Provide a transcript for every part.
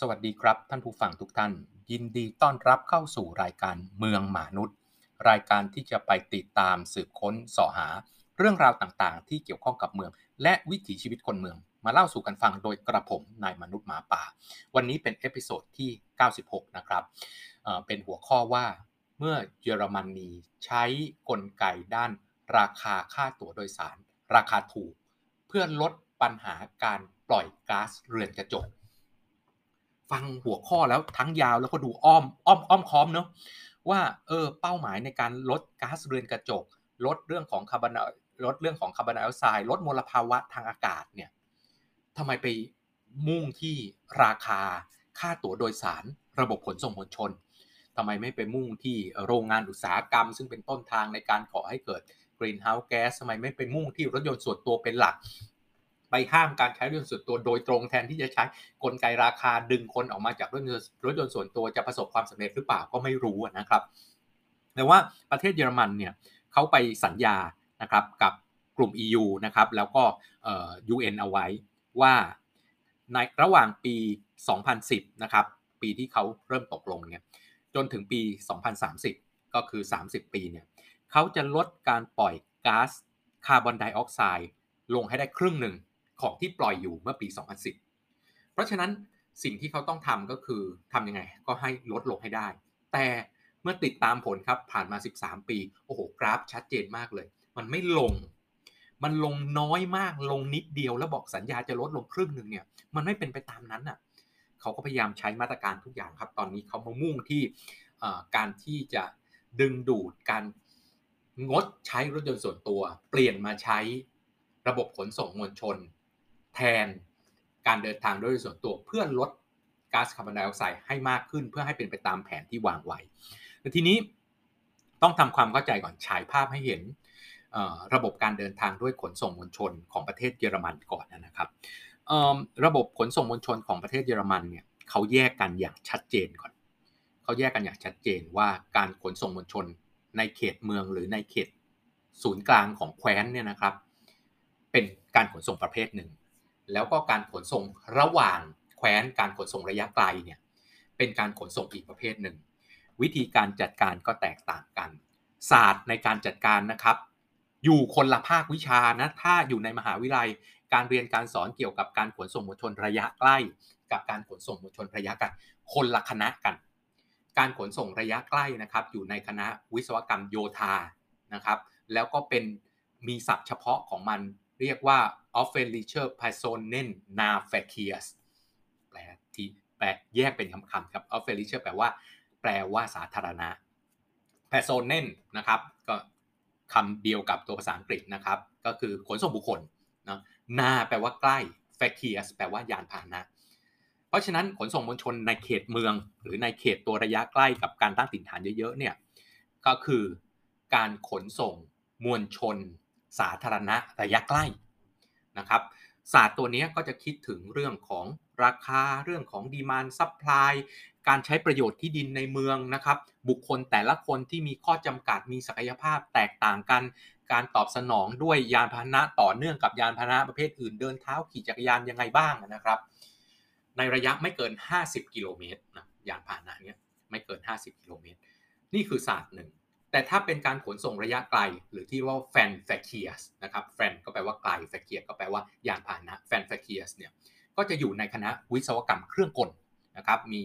สวัสดีครับ ท่านผู้ฟังทุกท่าน ยินดีต้อนรับเข้าสู่รายการเมืองมนุษย์ รายการที่จะไปติดตามสืบค้นเสาะหา เรื่องราวต่างๆ ที่เกี่ยวข้องกับเมือง และวิถีชีวิตคนเมือง มาเล่าสู่กันฟังโดยกระผมนายมนุษย์หมาป่า วันนี้เป็น episode ที่ 96 นะครับเป็นหัวข้อว่าเมื่อเยอรมนีใช้กลไกด้านราคาค่าตั๋วโดยสาร ราคาถูก เพื่อลดปัญหาการปล่อยก๊าซเรือนกระจก ฟังหัวข้อแล้วทั้งยาวแล้วก็ดูอ้อมอ้อมอ้อมค้อมเนาะว่าเออเป้าหมายในการลดก๊าซเรือนกระจก ลดเรื่องของคาร์บอนลดเรื่องของคาร์บอนไดออกไซด์ลดมลภาวะทางอากาศเนี่ยทำไมไปมุ่งที่ราคาค่าตั๋วโดยสารระบบขนส่งมวลชนทำไมไม่ไปมุ่งที่โรงงานอุตสาหกรรม ซึ่งเป็นต้นทางในการก่อให้เกิดกรีนเฮาส์แก๊สทำไมไม่ไปมุ่งที่รถยนต์ส่วนตัวเป็นหลัก ไปห้ามการใช้รถยนต์ส่วนตัวโดยตรงแทนที่จะใช้กลไกราคาดึงคนออกมาจากรถยนต์รถยนต์ส่วนตัวจะประสบความสำเร็จหรือเปล่าก็ไม่รู้นะครับ แต่ว่าประเทศเยอรมันเนี่ยเขาไปสัญญานะครับกับกลุ่ม EU นะครับแล้วก็ UN เอาไว้ว่าในระหว่างปี 2010 นะครับ ปีที่เขาเริ่มตกลงเนี่ยจนถึงปี 2030 ก็คือ 30 ปีเนี่ยเขาจะลดการปล่อยก๊าซคาร์บอนไดออกไซด์ลงให้ได้ครึ่งหนึ่ง ของที่ปล่อยอยู่เมื่อปี 2010 เพราะฉะนั้นสิ่งที่เขาต้องทำก็คือทำยังไงก็ให้ลดลงให้ได้ แต่เมื่อติดตามผลครับผ่านมา 13 ปี โอ้โห กราฟชัดเจนมากเลย มันไม่ลง มันลงน้อยมากลงนิดเดียวแล้วบอกสัญญาจะลดลงครึ่งหนึ่งเนี่ย มันไม่เป็นไปตามนั้นอะเขาก็พยายามใช้มาตรการทุกอย่างครับ ตอนนี้เขามามุ่งที่การที่จะดึงดูดการงดใช้รถยนต์ส่วนตัว เปลี่ยนมาใช้ระบบขนส่งมวลชน แทนการเดินทางด้วยส่วนตัวเพื่อลดก๊าซคาร์บอนไดออกไซด์ให้มากขึ้นเพื่อให้เป็นไปตามแผนที่วางไว้ทีนี้ต้องทำความเข้าใจก่อนฉายภาพให้เห็นระบบการเดินทางด้วยขนส่งมวลชนของประเทศเยอรมันก่อนนะครับระบบขนส่งมวลชนของประเทศเยอรมันเนี่ยเขาแยกกันอย่างชัดเจนก่อน เขาแยกกันอย่างชัดเจนว่าการขนส่งมวลชนในเขตเมืองหรือในเขตศูนย์กลางของแคว้นเนี่ยนะครับ เป็นการขนส่งประเภทหนึ่ง แล้วก็การขนส่งระหว่างแคว้นการขนส่งระยะไกลเนี่ยเป็นการขนส่งอีกประเภทหนึ่ง วิธีการจัดการก็แตกต่างกัน ศาสตร์ในการจัดการนะครับ อยู่คนละภาควิชานะถ้าอยู่ในมหาวิทยาลัย การเรียนการสอนเกี่ยวกับการขนส่งมวลชนระยะใกล้ กับการขนส่งมวลชนระยะไกลคนละคณะกัน การขนส่งระยะใกล้นะครับ อยู่ในคณะวิศวกรรมโยธานะครับ แล้วก็เป็นมีศัพท์เฉพาะของมัน เรียกว่า offentliche Personen Nahverkehrs แปลที่แปลแยกเป็นคำๆครับ offentliche แปลว่า แปลว่าสาธารณะ Personen นะครับ ก็คำเดียวกับตัวภาษาอังกฤษนะครับ ก็คือขนส่งบุคคลนะ Nah แปลว่าใกล้ Verkehrs แปลว่ายานพาหนะ เพราะฉะนั้นขนส่งมวลชนในเขตเมือง หรือในเขตตัวระยะใกล้กับการตั้งถิ่นฐานเยอะๆเนี่ยก็คือการขนส่งมวลชน สาธารณะระยะใกล้นะครับศาสตร์ตัวนี้ก็จะคิดถึงเรื่องของราคาเรื่องของ demand supplyการใช้ประโยชน์ที่ดินในเมืองนะครับ บุคคลแต่ละคนที่มีข้อจำกัดมีศักยภาพแตกต่างกัน การตอบสนองด้วยยานพาหนะต่อเนื่องกับยานพาหนะประเภทอื่นเดินเท้าขี่จักรยานยังไงบ้างนะครับ ในระยะไม่เกิน 50 กิโลเมตรนะยานพาหนะเนี้ยไม่เกิน 50 กิโลเมตร นี่คือศาสตร์หนึ่ง แต่ถ้าเป็นการขนส่งระยะไกล หรือที่ว่า Fernverkehrs นะครับ Fern ก็แปลว่าไกล Verkehr ก็แปลว่ายานพาหนะ Fernverkehrs เนี่ยก็จะอยู่ในคณะวิศวกรรมเครื่องกลนะครับมี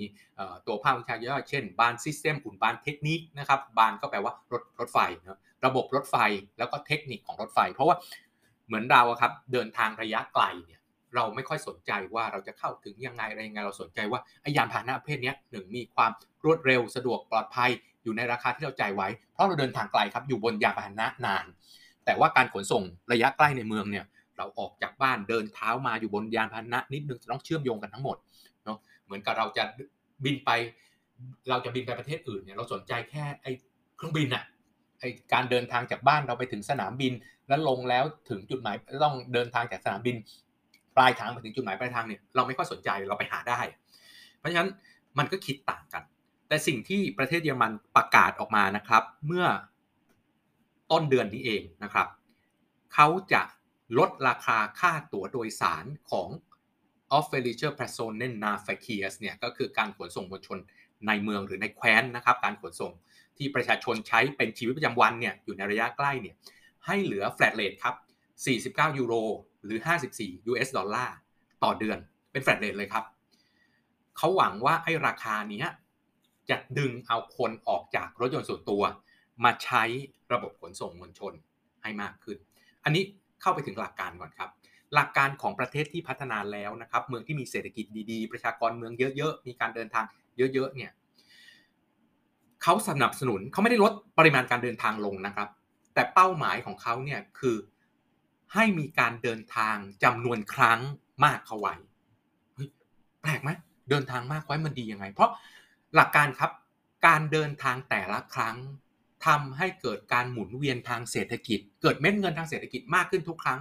ตัวภาควิชาย่อยเช่น บานซิสเต็มอุ่นบานเทคนิคนะครับบานก็แปลว่ารถรถไฟนะระบบรถไฟแล้วก็เทคนิคของรถไฟ เพราะว่าเหมือนเราครับเดินทางระยะไกลเนี่ยเราไม่ค่อยสนใจว่าเราจะเข้าถึงยังไงอะไรยังไงเราสนใจว่าไอยานพาหนะประเภทนี้หนึ่งมีความรวดเร็วสะดวกปลอดภัย อยู่ในราคาที่เราจ่ายไว้ เพราะเราเดินทางไกลครับอยู่บนยานพาหนะนาน แต่ว่าการขนส่งระยะใกล้ในเมืองเนี่ยเราออกจากบ้านเดินเท้ามาอยู่บนยานพาหนะนิดนึงจะต้องเชื่อมโยงกันทั้งหมดเนาะเหมือนกับเราจะบินไป เราจะบินไปประเทศอื่นเนี่ยเราสนใจแค่ไอ้เครื่องบินอะไอ้การเดินทางจากบ้านเราไปถึงสนามบิน แล้วลงแล้วถึงจุดหมายต้องเดินทางจากสนามบิน ปลายทางไปถึงจุดหมายปลายทางเนี่ยเราไม่ค่อยสนใจเราไปหาได้ เพราะฉะนั้นมันก็คิดต่างกัน แต่สิ่งที่ประเทศเยอรมันประกาศออกมานะครับ เมื่อต้นเดือนนี้เองนะครับ เขาจะลดราคาค่าตั๋วโดยสารของ of f e l i c e Personen Nahverkehrs เนี่ยก็คือการขนส่งมวลชนในเมืองหรือในแคว้นนะครับ การขนส่งที่ประชาชนใช้เป็นชีวิตประจำวันเนี่ยอยู่ในระยะใกล้เนี่ยให้เหลือ flat rate ครับ 49 ยูโรหรือ 54 US ดอลลาร์ต่อเดือนเป็น flat rate เลยครับ เขาหวังว่าไอ้ราคานี้ จะดึงเอาคนออกจากรถยนต์ส่วนตัว มาใช้ระบบขนส่งมวลชนให้มากขึ้น อันนี้เข้าไปถึงหลักการก่อนครับ หลักการของประเทศที่พัฒนาแล้วนะครับ เมืองที่มีเศรษฐกิจดีๆ ประชากรเมืองเยอะๆ มีการเดินทางเยอะๆ เนี่ยเขาสนับสนุนเขาไม่ได้ลดปริมาณการเดินทางลงนะครับ แต่เป้าหมายของเขาเนี่ยคือให้มีการเดินทางจำนวนครั้งมากเข้าไว้แปลกไหมเดินทางมากไว้มันดียังไง เพราะ หลักการครับการเดินทางแต่ละครั้งทำให้เกิดการหมุนเวียนทางเศรษฐกิจ เกิดเม็ดเงินทางเศรษฐกิจมากขึ้นทุกครั้ง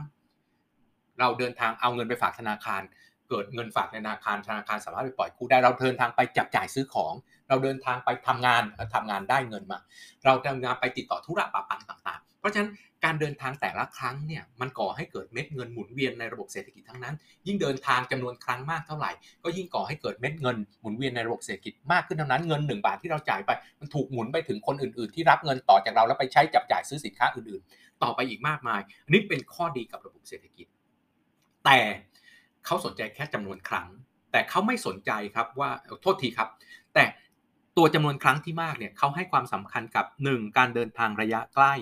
เราเดินทางเอาเงินไปฝากธนาคาร เกิดเงินฝากในธนาคารธนาคารสามารถไปปล่อยกู้ได้เราเดินทางไปจับจ่ายซื้อของ เราเดินทางไปทำงานทำงานได้เงินมา เราทำงานไปติดต่อธุระปะปังต่าง เพราะฉะนั้นการเดินทางแต่ละครั้งเนี่ยมันก่อให้เกิดเม็ดเงินหมุนเวียนในระบบเศรษฐกิจทั้งนั้น ยิ่งเดินทางจำนวนครั้งมากเท่าไหร่ ก็ยิ่งก่อให้เกิดเม็ดเงินหมุนเวียนในระบบเศรษฐกิจมากขึ้นเท่านั้นเงิน 1 บาทที่เราจ่ายไป มันถูกหมุนไปถึงคนอื่น ๆ ที่รับเงินต่อจากเราแล้วไปใช้จับจ่ายซื้อสินค้าอื่น ๆ ต่อไปอีกมากมายอันนี้เป็นข้อดีกับระบบเศรษฐกิจ แต่เขาสนใจแค่จำนวนครั้ง แต่เขาไม่สนใจครับว่าโทษทีครับ แต่ตัวจำนวนครั้งที่มากเนี่ยเขาให้ความสำคัญกับ 1. การเดินทางระยะใกล้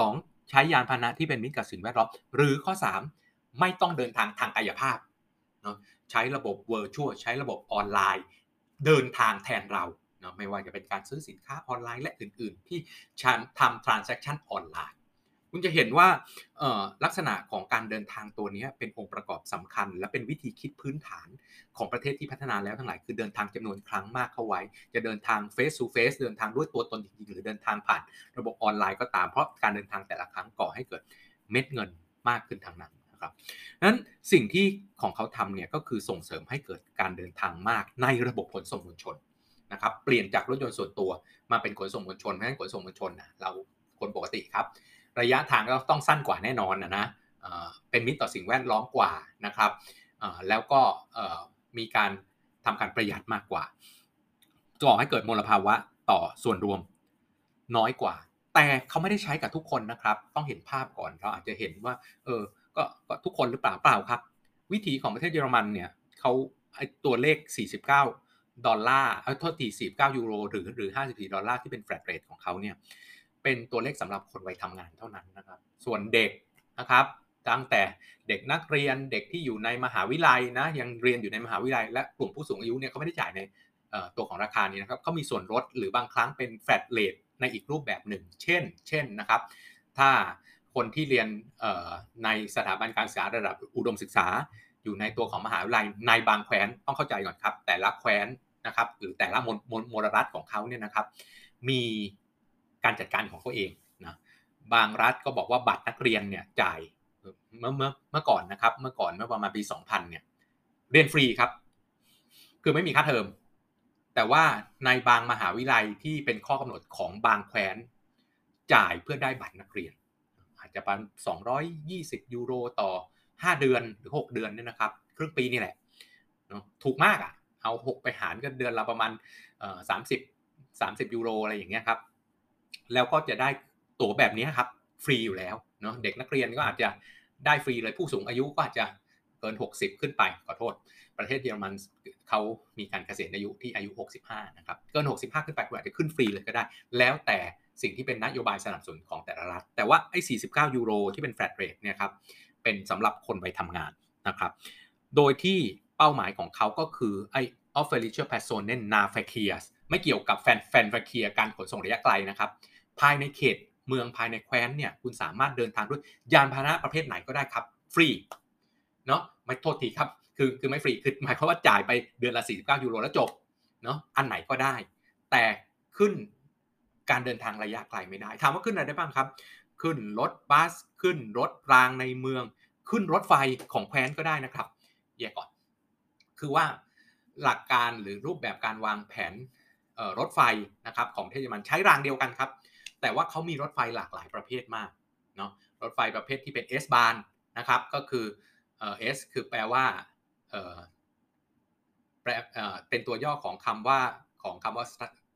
2. ใช้ยานพาหนะที่เป็นมิตรกับสิ่งแวดล้อมหรือข้อ 3 ไม่ต้องเดินทางทางกายภาพเนาะใช้ระบบเวอร์ชวลใช้ระบบออนไลน์ เดินทางแทนเราเนาะไม่ว่าจะเป็นการซื้อสินค้าออนไลน์และอื่น ๆ ที่ทำ transaction ออนไลน์ คุณจะเห็นว่าลักษณะของการเดินทางตัวนี้เป็นองค์ประกอบสำคัญ และเป็นวิธีคิดพื้นฐานของประเทศที่พัฒนาแล้วทั้งหลายคือเดินทางจำนวนครั้งมากเข้าไว้ จะเดินทาง face to face เดินทางด้วยตัวตนจริงๆหรือเดินทางผ่านระบบออนไลน์ก็ตามเพราะการเดินทางแต่ละครั้งก่อให้เกิดเม็ดเงินมากขึ้นทางนั้นนะครับนั้นสิ่งที่ของเขาทำเนี่ยก็คือส่งเสริมให้เกิดการเดินทางมากในระบบขนส่งมวลชนนะครับเปลี่ยนจากรถยนต์ส่วนตัวมาเป็นขนส่งมวลชนเพราะฉะนั้นขนส่งมวลชนนะเราคนปกติครับ ระยะทางก็ต้องสั้นกว่าแน่นอนนะนะเป็นมิตรต่อสิ่งแวดล้อมกว่านะครับแล้วก็มีการทำการประหยัดมากกว่าจะบอกให้เกิดมลภาวะต่อส่วนรวมน้อยกว่า แต่เขาไม่ได้ใช้กับทุกคนนะครับ ต้องเห็นภาพก่อนเราอาจจะเห็นว่า เออก็ทุกคนหรือเปล่าเปล่าครับ วิธีของประเทศเยอรมันเนี่ยเขาไอตัวเลข 49 ดอลลาร์เอาโทษที49 ยูโร หรือหรือ 54 ดอลลาร์ที่เป็น flat rate ของเขาเนี่ย เป็นตัวเลขสำหรับคนวัยทำงานเท่านั้นนะครับ ส่วนเด็กนะครับตั้งแต่เด็กนักเรียนเด็กที่อยู่ในมหาวิทยาลัยนะยังเรียนอยู่ในมหาวิทยาลัย และกลุ่มผู้สูงอายุเนี่ยเขาไม่ได้จ่ายในตัวของราคานี้นะครับเขามีส่วนลดหรือบางครั้งเป็นแฟลตเลทในอีกรูปแบบหนึ่ง เช่น เช่นนะครับ ถ้าคนที่เรียนในสถาบันการศึกษาระดับอุดมศึกษา อยู่ในตัวของมหาวิทยาลัยในบางแคว้นต้องเข้าใจก่อนครับ แต่ละแคว้นนะครับหรือแต่ละมลมลรัฐของเขาเนี่ยนะครับ มี การจัดการของเขาเองนะบางรัฐก็บอกว่าบัตรนักเรียนเนี่ยจ่ายเมื่อเมื่อเมื่อก่อนนะครับ เมื่อก่อนเมื่อประมาณปี 2000 เนี่ย เรียนฟรีครับ คือไม่มีค่าเทอม แต่ว่าในบางมหาวิทยาลัยที่เป็นข้อกำหนดของบางแคว้น จ่ายเพื่อได้บัตรนักเรียน อาจจะประมาณ220 ยูโรต่อ 5 เดือนหรือ 6 เดือนเนี่ยนะครับ ครึ่งปีนี่แหละถูกมากอะเอา 6 ไปหารกันเดือนละประมาณสามสิบสามสิบยูโรอะไรอย่างเงี้ยครับ แล้วก็จะได้ตั๋วแบบนี้ครับฟรีอยู่แล้วเนาะเด็กนักเรียนก็อาจจะได้ฟรีเลยผู้สูงอายุก็อาจจะเกิน 60 ขึ้นไปขอโทษ ประเทศเยอรมันเขามีการเกษียณอายุที่อายุ 65 นะครับ เกิน 65 ขึ้นไปก็อาจจะขึ้นฟรีเลยก็ได้ แล้วแต่สิ่งที่เป็นนโยบายสนับสนุนของแต่ละรัฐ แต่ว่าไอ้ 49 ยูโรที่เป็น flat rate เนี่ยครับ เป็นสำหรับคนไปทำงานนะครับ โดยที่เป้าหมายของเขาก็คือไอ้ o f f e r i c h e r Personen Nahverkehrs ไม่เกี่ยวกับแฟนแฟน v e r k e h r การขนส่งระยะไกลนะครับ ภายในเขตเมืองภายในแคว้นเนี่ยคุณสามารถเดินทางด้วยยานพาหนะประเภทไหนก็ได้ครับ ฟรีเนาะไม่โทษทีครับ คือคือไม่ฟรีคือหมายความว่าจ่ายไปเดือนละ 49 ยูโรแล้วจบเนาะอันไหนก็ได้ แต่ขึ้นการเดินทางระยะไกลไม่ได้ ถามว่าขึ้นอะไรได้บ้างครับ ขึ้นรถบัสขึ้นรถรางในเมือง ขึ้นรถไฟของแคว้นก็ได้นะครับแยกก่อน คือว่าหลักการหรือรูปแบบการวางแผน รถไฟนะครับของเทศมันใช้รางเดียวกันครับ แต่ว่าเขามีรถไฟหลากหลายประเภทมากเนาะรถไฟประเภทที่เป็น S บานนะครับก็คือเอสคือแปลว่าแปลเป็นตัวย่อของคำว่าของคำว่า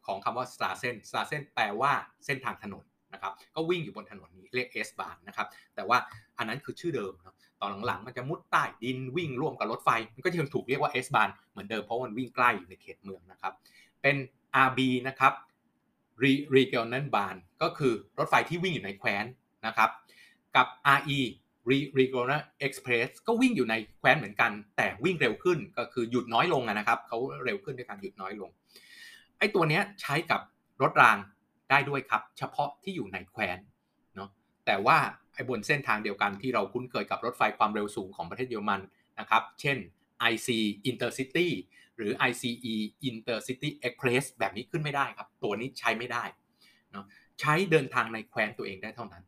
ของคำว่า s t a r เส้น s t a r เส้นแปลว่าเส้นทางถนนนะครับก็วิ่งอยู่บนถนนนี้เรียก S บานนะครับแต่ว่าอันนั้นคือชื่อเดิมนะตอนหลังๆมันจะมุดใต้ดินวิ่งร่วมกับรถไฟ มันก็ยังถูกเรียกว่า S บานเหมือนเดิมเพราะมันวิ่งใกล้อยู่ในเขตเมืองนะครับเป็น RB นะครับ Regional Bahn ก็คือรถไฟที่วิ่งอยู่ในแคว้นนะครับ กับ RE Regional Express ก็วิ่งอยู่ในแคว้นเหมือนกัน แต่วิ่งเร็วขึ้นก็คือหยุดน้อยลงนะครับเขาเร็วขึ้นด้วยการหยุดน้อยลงไอ้ตัวเนี้ยใช้กับรถรางได้ด้วยครับ เฉพาะที่อยู่ในแคว้นเนาะแต่ว่าไอ้บนเส้นทางเดียวกันที่เราคุ้นเคยกับรถไฟความเร็วสูงของประเทศเยอรมันนะครับ เช่น IC Intercity หรือ ICE Intercity Express แบบนี้ขึ้นไม่ได้ครับ ตัวนี้ใช้ไม่ได้เนาะใช้เดินทางในแคว้นตัวเองได้เท่านั้น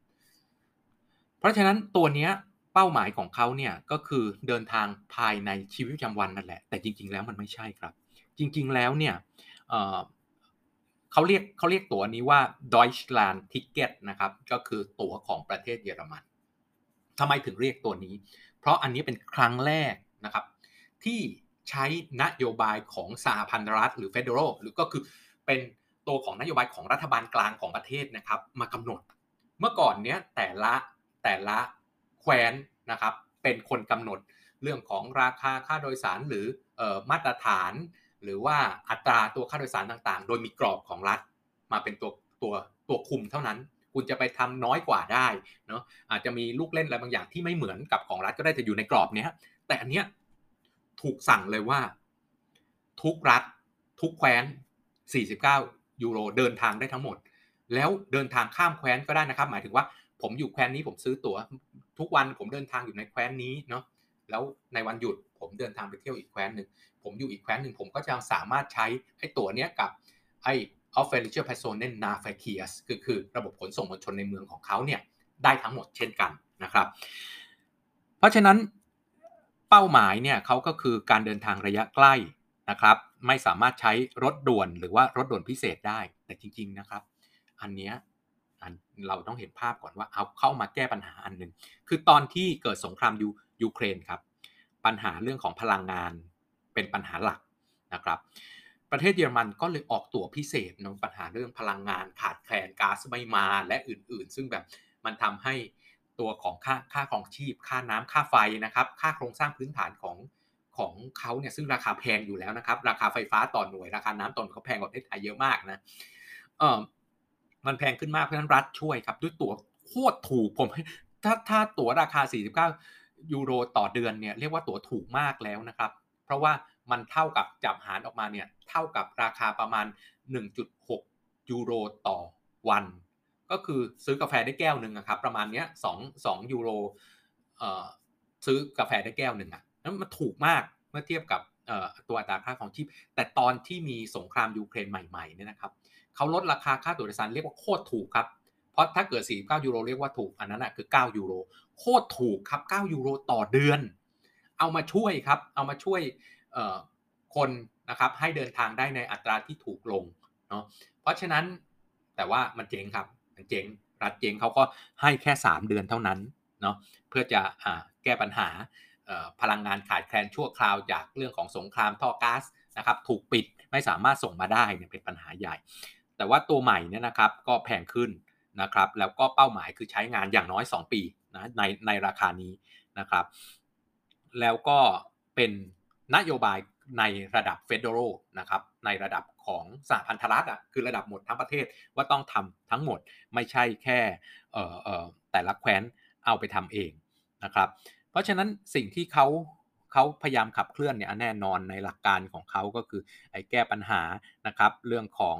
เพราะฉะนั้นตัวนี้เป้าหมายของเขาเนี่ยก็คือเดินทางภายในชีวิตประจำวันนั่นแหละ แต่จริง ๆ แล้วมันไม่ใช่ครับ จริง ๆ แล้วเนี่ยเขาเรียกเขาเรียกตั๋วนี้ว่า Deutschland Ticket นะครับ ก็คือตั๋วของประเทศเยอรมันทำไมถึงเรียกตัวนี้ เพราะอันนี้เป็นครั้งแรกนะครับ ที่ใช้นโยบายของสหพันธรัฐหรือ Federal หรือก็คือเป็นตัวของนโยบายของรัฐบาลกลางของประเทศนะครับมากำหนด เมื่อก่อนเนี้ยแต่ละแต่ละแคว้นนะครับเป็นคนกำหนดเรื่องของราคาค่าโดยสารหรืออมาตรฐาน หรือว่าอัตราตัวค่าโดยสารต่างๆ โดยมีกรอบของรัฐมาเป็นตัวตัวตัวคุมเท่านั้น คุณจะไปทำน้อยกว่าได้เนาะอาจจะมีลูกเล่นอะไรบางอย่างที่ไม่เหมือนกับของรัฐก็ได้แต่อยู่ในกรอบเนี้ยแต่อันเนี้ย ถูกสั่งเลยว่า ทุกรัฐ ทุกแคว้น 49 ยูโรเดินทางได้ทั้งหมด แล้วเดินทางข้ามแคว้นก็ได้นะครับ หมายถึงว่าผมอยู่แคว้นนี้ผมซื้อตั๋ว ทุกวันผมเดินทางอยู่ในแคว้นนี้เนาะแล้วในวันหยุดผมเดินทางไปเที่ยวอีกแคว้นหนึ่งผมอยู่อีกแคว้นหนึ่งผมก็จะสามารถใช้ไอ้ตั๋วเนี้ยกับไอ้ o f f e r i c h e r Personen n a h v e r k e h r s คือคือระบบขนส่งมวลชนในเมืองของเขาเนี่ยได้ทั้งหมดเช่นกันนะครับ เพราะฉะนั้น เป้าหมายเนี่ยเขาก็คือการเดินทางระยะใกล้นะครับ ไม่สามารถใช้รถด่วนหรือว่ารถด่วนพิเศษได้ แต่จริง ๆนะครับ อันเนี้ยเราต้องเห็นภาพก่อนว่าเอาเข้ามาแก้ปัญหาอันหนึ่งคือตอนที่เกิดสงครามยูยูเครนครับ ปัญหาเรื่องของพลังงานเป็นปัญหาหลักนะครับ ประเทศเยอรมันก็เลยออกตั๋วพิเศษในปัญหาเรื่องพลังงานขาดแคลนก๊าซไม่มาและอื่นๆ ซึ่งแบบมันทำให้ ตัวของค่าค่าครองชีพ ค่าน้ำค่าไฟนะครับ ค่าโครงสร้างพื้นฐานของของเขาเนี่ยซึ่งราคาแพงอยู่แล้วนะครับ ราคาไฟฟ้าต่อหน่วยราคาน้ำต่อหน่วยเขาแพงกว่าประเทศไทยเยอะมากนะเออมันแพงขึ้นมากเพราะฉะนั้นรัฐช่วยครับ ด้วยตั๋วโคตรถูกผมถ้าถ้าตั๋วราคา 49 ยูโรต่อเดือนเนี่ยเรียกว่าตั๋วถูกมากแล้วนะครับ เพราะว่ามันเท่ากับจับหารออกมาเนี่ยเท่ากับราคาประมาณ 1.6 ยูโรต่อวัน ก็คือซื้อกาแฟได้แก้วหนึ่งครับประมาณเนี้ยสองสองยูโรซื้อกาแฟได้แก้วหนึ่งอะนั้นมันถูกมากเมื่อเทียบกับตัวอัตราค่าของชีพ แต่ตอนที่มีสงครามยูเครนใหม่ๆเนี่ยนะครับเขาลดราคาค่าตั๋วโดยสารเรียกว่าโคตรถูกครับ เพราะถ้าเกิด 49 ยูโรเรียกว่าถูก อันนั้นอะคือ 9 ยูโร โคตรถูกครับ 9 ยูโรต่อเดือน เอามาช่วยครับ เอามาช่วยคนนะครับให้เดินทางได้ในอัตราที่ถูกลงเนาะ เพราะฉะนั้นแต่ว่ามันเจ๊งครับ เจ๊งรัฐเจ๊งเขาก็ให้แค่ 3 เดือนเท่านั้นเนาะเพื่อจะแก้ปัญหาพลังงานขาดแคลนชั่วคราวจากเรื่องของสงครามท่อก๊าซนะครับถูกปิดไม่สามารถส่งมาได้เนี่ยเป็นปัญหาใหญ่ แต่ว่าตัวใหม่เนี่ยนะครับก็แพงขึ้นนะครับแล้วก็เป้าหมายคือใช้งานอย่างน้อย 2 ปีนะในในราคานี้นะครับ แล้วก็เป็น นโยบายในระดับเฟดเดอรัลนะครับในระดับของสหพันธรัฐอะคือระดับหมดทั้งประเทศว่าต้องทำทั้งหมดไม่ใช่แค่แต่ละแคว้นเอาไปทำเองนะครับเพราะฉะนั้นสิ่งที่เขาเขาพยายามขับเคลื่อนเนี่ยแน่นอนในหลักการของเขาก็คือไอ้แก้ปัญหานะครับเรื่องของ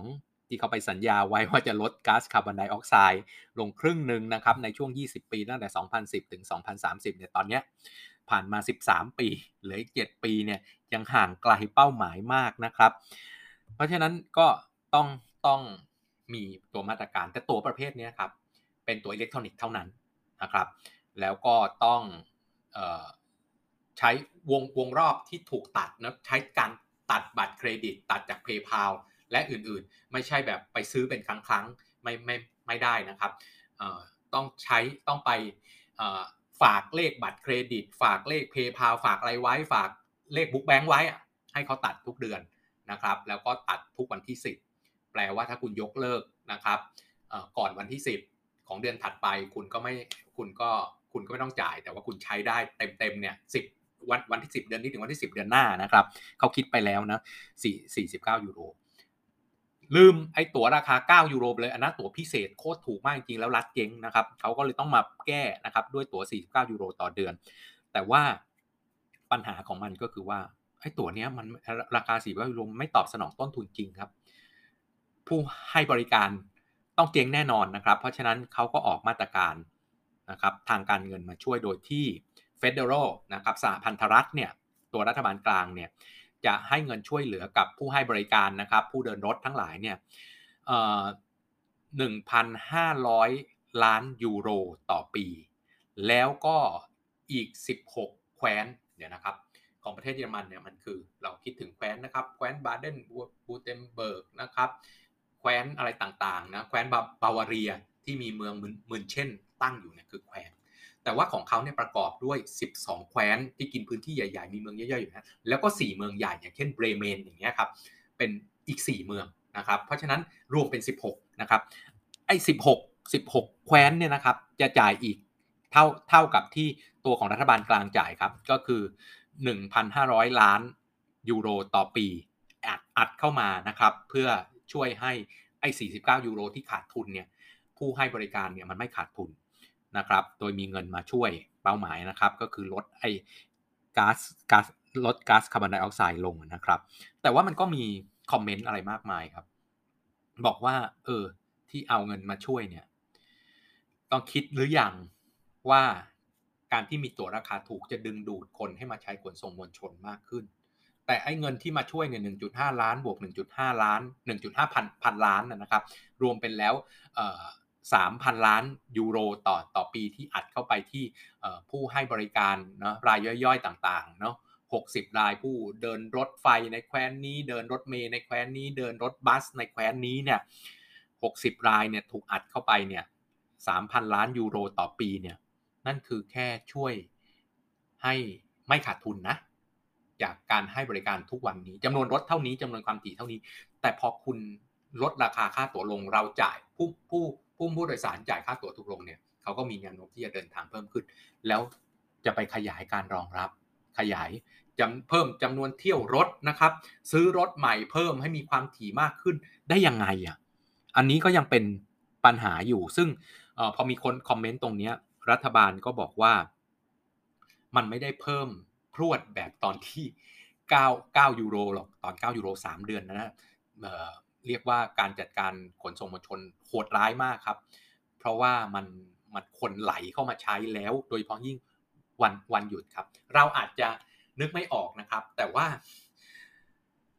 ที่เขาไปสัญญาไว้ว่าจะลดก๊าซคาร์บอนไดออกไซด์ลงครึ่งหนึ่งนะครับในช่วง 20 ปีตั้งแต่ 2010 ถึง 2030 เนี่ยตอนเนี้ย ผ่านมา 13 ปีเหลืออีก 7 ปีเนี่ยยังห่างไกลเป้าหมายมากนะครับ เพราะฉะนั้นก็ต้องต้องมีตัวมาตรการแต่ตัวประเภทนี้ครับ เป็นตัวอิเล็กทรอนิกส์เท่านั้นนะครับ แล้วก็ต้องออใช้วงวงรอบที่ถูกตัดนะใช้การตัดบัตรเครดิต ตัดจาก PayPal และอื่นๆ ไม่ใช่แบบไปซื้อเป็นครั้งครั้งไม่ไม่ไม่ได้นะครับต้องใช้ต้องไป ฝากเลขบัตรเครดิต ฝากเลขเพย์พาฝากอะไรไว้ ฝากเลขบุ๊กแบงค์ไว้ให้ให้เขาตัดทุกเดือนนะครับ แล้วก็ตัดทุกวันที่ 10 แปลว่าถ้าคุณยกเลิกนะครับก่อนวันที่ 10 ของเดือนถัดไปคุณก็ไม่คุณก็คุณก็ไม่ต้องจ่าย แต่ว่าคุณใช้ได้เต็มๆเนี่ยสิวันวันที่ 10 เดือนนี้ถึงวันที่ 10 เดือนหน้านะครับเขาคิดไปแล้วนะ4 49ยูโร ลืมไอ้ตั๋วราคา 9 ยูโรเลยอันนั้นตั๋วพิเศษโคตรถูกมากจริงๆแล้วรัดเจ๊งนะครับเขาก็เลยต้องมาแก้นะครับด้วยตั๋ว 49 ยูโรต่อเดือน แต่ว่าปัญหาของมันก็คือว่าไอ้ตั๋วเนี้ยมันราคา49ยูโรไม่ตอบสนองต้นทุนจริงครับ ผู้ให้บริการต้องเจ๊งแน่นอนนะครับ เพราะฉะนั้นเขาก็ออกมาตรการนะครับทางการเงินมาช่วยโดยที่ Federal นะครับสหพันธรัฐเนี่ยตัวรัฐบาลกลางเนี่ย จะให้เงินช่วยเหลือกับผู้ให้บริการนะครับ ผู้เดินรถทั้งหลายเนี่ยหนึ่งพันห้าร้อยล้านยูโรต่อปี แล้วก็อีก 16 แคว้นเดี๋ยวนะครับ ของประเทศเยอรมันเนี่ยมันคือเราคิดถึงแคว้นนะครับ แคว้นบาเดนเวือร์ทเทมแบร์กนะครับ แคว้นอะไรต่างๆนะ แคว้นบาวาเรียที่มีเมือง München ตั้งอยู่เนี่ยคือแคว้น แต่ว่าของเขาเนี่ยประกอบด้วย 12 แคว้นที่กินพื้นที่ใหญ่ๆ มีเมืองย่อยๆอยู่นะแล้วก็ 4 เมืองใหญ่อย่างเช่นเบรเมนอย่างเงี้ยครับเป็นอีก 4 เมืองนะครับเพราะฉะนั้นรวมเป็น 16นะครับไอ้16 16 แคว้นเนี่ยนะครับจะจ่ายอีกเท่าเท่ากับที่ตัวของรัฐบาลกลางจ่ายครับก็คือ 1,500 ล้านยูโรต่อปีอัดอัดเข้ามานะครับเพื่อช่วยให้ไอ้49 ยูโรที่ขาดทุนเนี่ยผู้ให้บริการเนี่ยมันไม่ขาดทุน นะครับ โดยมีเงินมาช่วยเป้าหมายนะครับ ก็คือลดไอ้ก๊าซก๊าซลดก๊าซคาร์บอนไดออกไซด์ลงนะครับ แต่ว่ามันก็มีคอมเมนต์อะไรมากมายครับ บอกว่า เออ ที่เอาเงินมาช่วยเนี่ย ต้องคิดหรืออยังว่าการที่มีตั๋วราคาถูกจะดึงดูดคนให้มาใช้ขนส่งมวลชนมากขึ้น แต่ไอ้เงินที่มาช่วยเนี่ย 1.5 ล้านบวก 1.5 ล้าน 1.5 พันพันล้านนะครับ รวมเป็นแล้ว 3,000 ล้านยูโรต่อต่อปีที่อัดเข้าไปที่ผู้ให้บริการเนาะรายย่อยๆต่างๆเนาะ60 รายผู้เดินรถไฟในแคว้นนี้ เดินรถเมล์ในแคว้นนี้ เดินรถบัสในแคว้นนี้เนี่ย60 รายเนี่ยถูกอัดเข้าไปเนี่ย3,000 ล้านยูโรต่อปีเนี่ยนั่นคือแค่ช่วยให้ไม่ขาดทุนนะจากการให้บริการทุกวันนี้จำนวนรถเท่านี้จำนวนความถี่เท่านี้ แต่พอคุณลดราคาค่าตั๋วลงเราจ่ายผู้ผู้ ผู้ผู้โดยสารจ่ายค่าตั๋วถูกลงเนี่ยเขาก็มีแนวโน้มที่จะเดินทางเพิ่มขึ้น แล้วจะไปขยายการรองรับ ขยายจำเพิ่มจำนวนเที่ยวรถนะครับ ซื้อรถใหม่เพิ่มให้มีความถี่มากขึ้นได้ยังไงอะอันนี้ก็ยังเป็นปัญหาอยู่ ซึ่งอพอมีคนคอมเมนต์ตรงนี้รัฐบาลก็บอกว่า มันไม่ได้เพิ่มพรวดแบบตอนที่ 9 9 ยูโรหรอกตอน 9 ยูโร 3 เดือนนะนะ เรียกว่าการจัดการขนส่งมวลชนโหดร้ายมากครับ เพราะว่ามันมันคนไหลเข้ามาใช้แล้ว โดยเฉพาะยิ่งวันวันหยุดครับ เราอาจจะนึกไม่ออกนะครับ แต่ว่า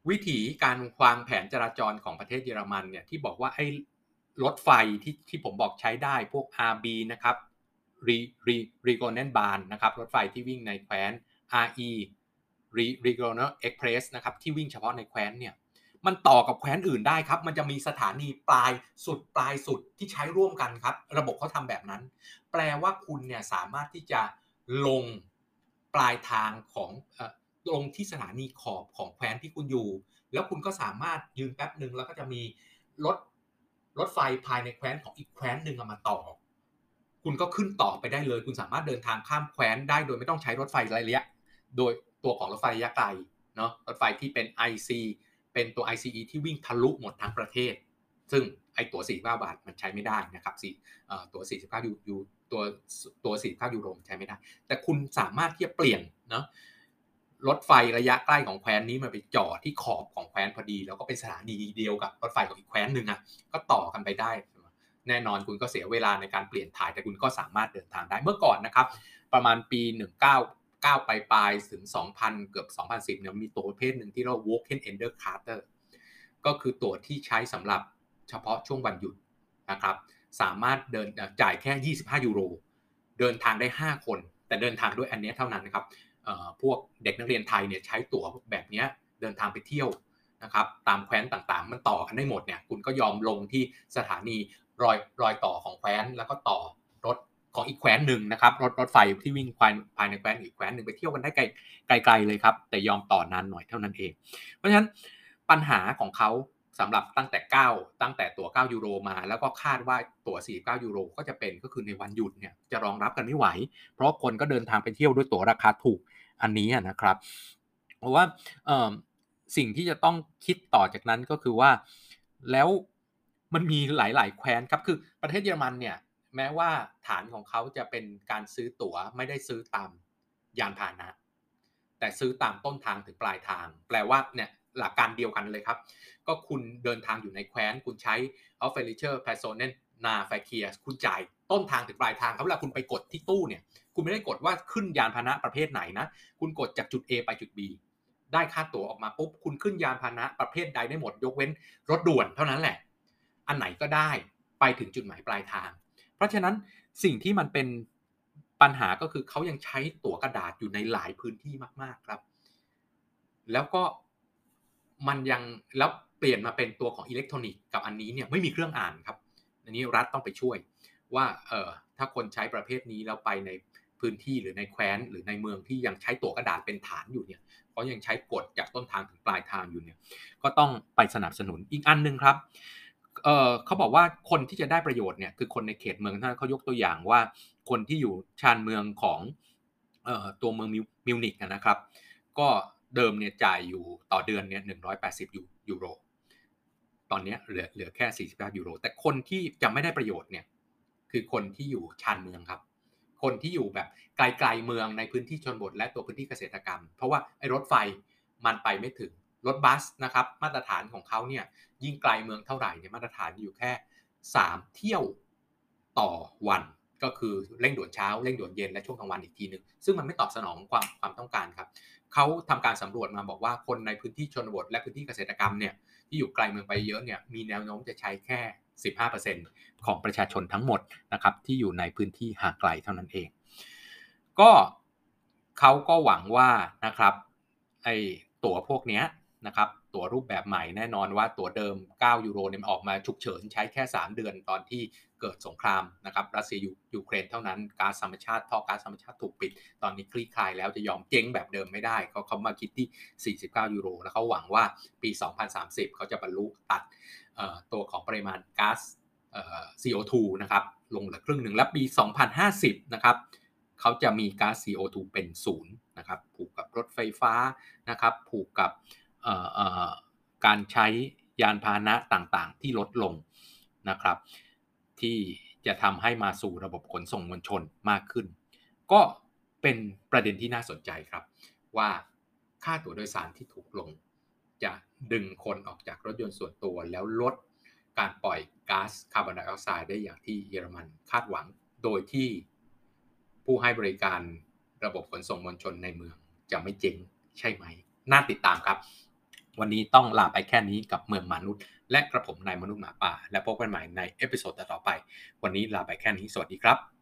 วิธีการวางแผนจราจรของประเทศเยอรมันเนี่ยที่บอกว่าไอ้รถไฟที่ที่ผมบอกใช้ได้พวก RB นะครับ Re Re Regionalbahn นะครับรถไฟที่วิ่งในแคว้น RE Re Regional-Express นะครับที่วิ่งเฉพาะในแคว้นเนี่ย มันต่อกับแคว้นอื่นได้ครับ มันจะมีสถานีปลายสุดปลายสุดที่ใช้ร่วมกันครับ ระบบเขาทำแบบนั้น แปลว่าคุณเนี่ยสามารถที่จะลงปลายทางของลงที่สถานีขอบของแคว้นที่คุณอยู่ แล้วคุณก็สามารถยืนแป๊บหนึ่งแล้วก็จะมีรถรถไฟภายในแคว้นของอีกแคว้นหนึ่งมาต่อ คุณก็ขึ้นต่อไปได้เลย คุณสามารถเดินทางข้ามแคว้นได้โดยไม่ต้องใช้รถไฟระยะ โดยตัวของรถไฟระยะไกลเนาะรถไฟที่เป็น IC เป็นตัว ICE ที่วิ่งทะลุหมดทั้งประเทศ ซึ่งไอตัว 49 บาทมันใช้ไม่ได้นะครับสี่ตัว 49ยูยูตัวตัว 49 ยูโรใช้ไม่ได้ แต่คุณสามารถที่จะเปลี่ยนเนาะรถไฟระยะใกล้ของแคว้นนี้มาไปจอดที่ขอบของแคว้นพอดี แล้วก็เป็นสถานีเดียวกับรถไฟของอีกแคว้นหนึ่งอะก็ต่อกันไปได้ แน่นอนคุณก็เสียเวลาในการเปลี่ยนถ่ายแต่คุณก็สามารถเดินทางได้เมื่อก่อนนะครับ ประมาณปี 19 9ปลายปลายถึง 2,000 เกือบ 2010เนี่ยมีตัวประเภทหนึ่งที่เรา Walk-in Ender Carter ก็คือตั๋วที่ใช้สำหรับเฉพาะช่วงวันหยุดนะครับ สามารถเดินจ่ายแค่ 25 ยูโร เดินทางได้ 5 คน แต่เดินทางด้วยอันนี้เท่านั้นนะครับพวกเด็กนักเรียนไทยเนี่ยใช้ตั๋วแบบนี้เดินทางไปเที่ยวนะครับตามแคว้นต่างๆ มันต่อกันได้หมดเนี่ยคุณก็ยอมลงที่สถานีรอยรอยต่อของแคว้นแล้วก็ต่อ ของอีกแคว้นหนึ่งนะครับรถรถไฟที่วิ่งภายในแคว้นอีกแคว้นหนึ่งไปเที่ยวกันได้ไกลไกลๆเลยครับ แต่ยอมต่อนานหน่อยเท่านั้นเอง เพราะฉะนั้นปัญหาของเขาสำหรับตั้งแต่ 9 ตั้งแต่ตั๋ว9 ยูโรมา แล้วก็คาดว่าตั๋ว49 ยูโรก็จะเป็นก็คือในวันหยุดเนี่ยจะรองรับกันไม่ไหว เพราะคนก็เดินทางไปเที่ยวด้วยตั๋วราคาถูกอันนี้นะครับ เพราะว่าสิ่งที่จะต้องคิดต่อจากนั้นก็คือว่าแล้วมันมีหลาย ๆ แคว้นครับคือประเทศเยอรมันเนี่ย แม้ว่าฐานของเขาจะเป็นการซื้อตั๋วไม่ได้ซื้อตามยานพาหนะ แต่ซื้อตามต้นทางถึงปลายทาง แปลว่าเนี่ยหลักการเดียวกันเลยครับ ก็คุณเดินทางอยู่ในแคว้น คุณใช้ o f f e r i c h e r Personen na f a k i r คุณจ่ายต้นทางถึงปลายทางครับเวลาคุณไปกดที่ตู้เนี่ย คุณไม่ได้กดว่าขึ้นยานพาหนะประเภทไหนนะ คุณกดจากจุด A ไปจุด B ได้ค่าตั๋วออกมาปุ๊บ คุณขึ้นยานพาหนะประเภทใดได้หมด ยกเว้นรถด่วนเท่านั้นแหละ อันไหนก็ได้ไปถึงจุดหมายปลายทาง เพราะฉะนั้นสิ่งที่มันเป็นปัญหาก็คือเขายังใช้ตั๋วกระดาษอยู่ในหลายพื้นที่มาก ๆครับ แล้วก็มันยังแล้วเปลี่ยนมาเป็นตัวของอิเล็กทรอนิกส์กับอันนี้เนี่ยไม่มีเครื่องอ่านครับ อันนี้รัฐต้องไปช่วยว่าเออถ้าคนใช้ประเภทนี้แล้วไปในพื้นที่หรือในแคว้นหรือในเมืองที่ยังใช้ตั๋วกระดาษเป็นฐานอยู่เนี่ยเขายังใช้กดจากต้นทางถึงปลายทางอยู่เนี่ย ก็ต้องไปสนับสนุนอีกอันหนึ่งครับ เออเขาบอกว่าคนที่จะได้ประโยชน์เนี่ยคือคนในเขตเมืองท่านเขายกตัวอย่างว่า คนที่อยู่ชานเมืองของเอ่อตัวเมืองมิวนิกนะครับ ก็เดิมเนี่ยจ่ายอยู่ต่อเดือนเนี่ยหนึ่งร้อยแปดสิบยูโร ตอนนี้เหลือเหลือแค่สี่สิบแปดยูโร แต่คนที่จะไม่ได้ประโยชน์เนี่ยคือคนที่อยู่ชานเมืองครับ คนที่อยู่แบบไกลๆเมืองในพื้นที่ชนบทและตัวพื้นที่เกษตรกรรม เพราะว่าไอ้รถไฟมันไปไม่ถึง รถบัสนะครับมาตรฐานของเขาเนี่ยยิ่งไกลเมืองเท่าไหร่เนี่ยมาตรฐานอยู่แค่ 3 เที่ยวต่อวันก็คือเร่งด่วนเช้าเร่งด่วนเย็นและช่วงกลางวันอีกทีหนึ่งซึ่งมันไม่ตอบสนองความความต้องการครับเขาทำการสำรวจมาบอกว่าคนในพื้นที่ชนบท และพื้นที่เกษตรกรรมเนี่ยที่อยู่ไกลเมืองไปเยอะเนี่ยมีแนวโน้มจะใช้แค่ 15%ของประชาชนทั้งหมดนะครับที่อยู่ในพื้นที่ห่างไกลเท่านั้นเอง ก็เขาก็หวังว่านะครับไอตั๋วพวกเนี้ย นะครับ ตั๋วรูปแบบใหม่แน่นอนว่าตั๋วเดิม 9 ยูโรเนี่ยออกมาฉุกเฉินใช้แค่ 3 เดือนตอนที่เกิดสงครามนะครับรัสเซียยูเครนเท่านั้นก๊าซธรรมชาติท่อก๊าซธรรมชาติถูกปิด ตอนนี้คลี่คลายแล้วจะยอมเจ๊งแบบเดิมไม่ได้เขาเขามาคิดที่ 49 ยูโร แล้วเขาหวังว่าปี 2030 เขาจะบรรลุตัดตัวของปริมาณก๊าซ CO2 นะครับลงเหลือครึ่งหนึ่งและปี 2050 นะครับเขาจะมีก๊าซ CO2 เป็นศูนย์นะครับผูกกับรถไฟฟ้านะครับผูกกับ การใช้ยานพาหนะต่างๆ ที่ลดลงนะครับ ที่จะทำให้มาสู่ระบบขนส่งมวลชนมากขึ้น ก็เป็นประเด็นที่น่าสนใจครับ ว่าค่าตั๋วโดยสารที่ถูกลง จะดึงคนออกจากรถยนต์ส่วนตัวแล้วลดการปล่อยก๊าซคาร์บอนไดออกไซด์ได้อย่างที่เยอรมันคาดหวัง โดยที่ผู้ให้บริการระบบขนส่งมวลชนในเมืองจะไม่เจ๊งใช่ไหม น่าติดตามครับ วันนี้ต้องลาไปแค่นี้กับเมืองมนุษย์ และกระผมนายมนุษย์หมาป่า และพบกันใหม่ในเอพิโซดต่อไป วันนี้ลาไปแค่นี้สวัสดีครับ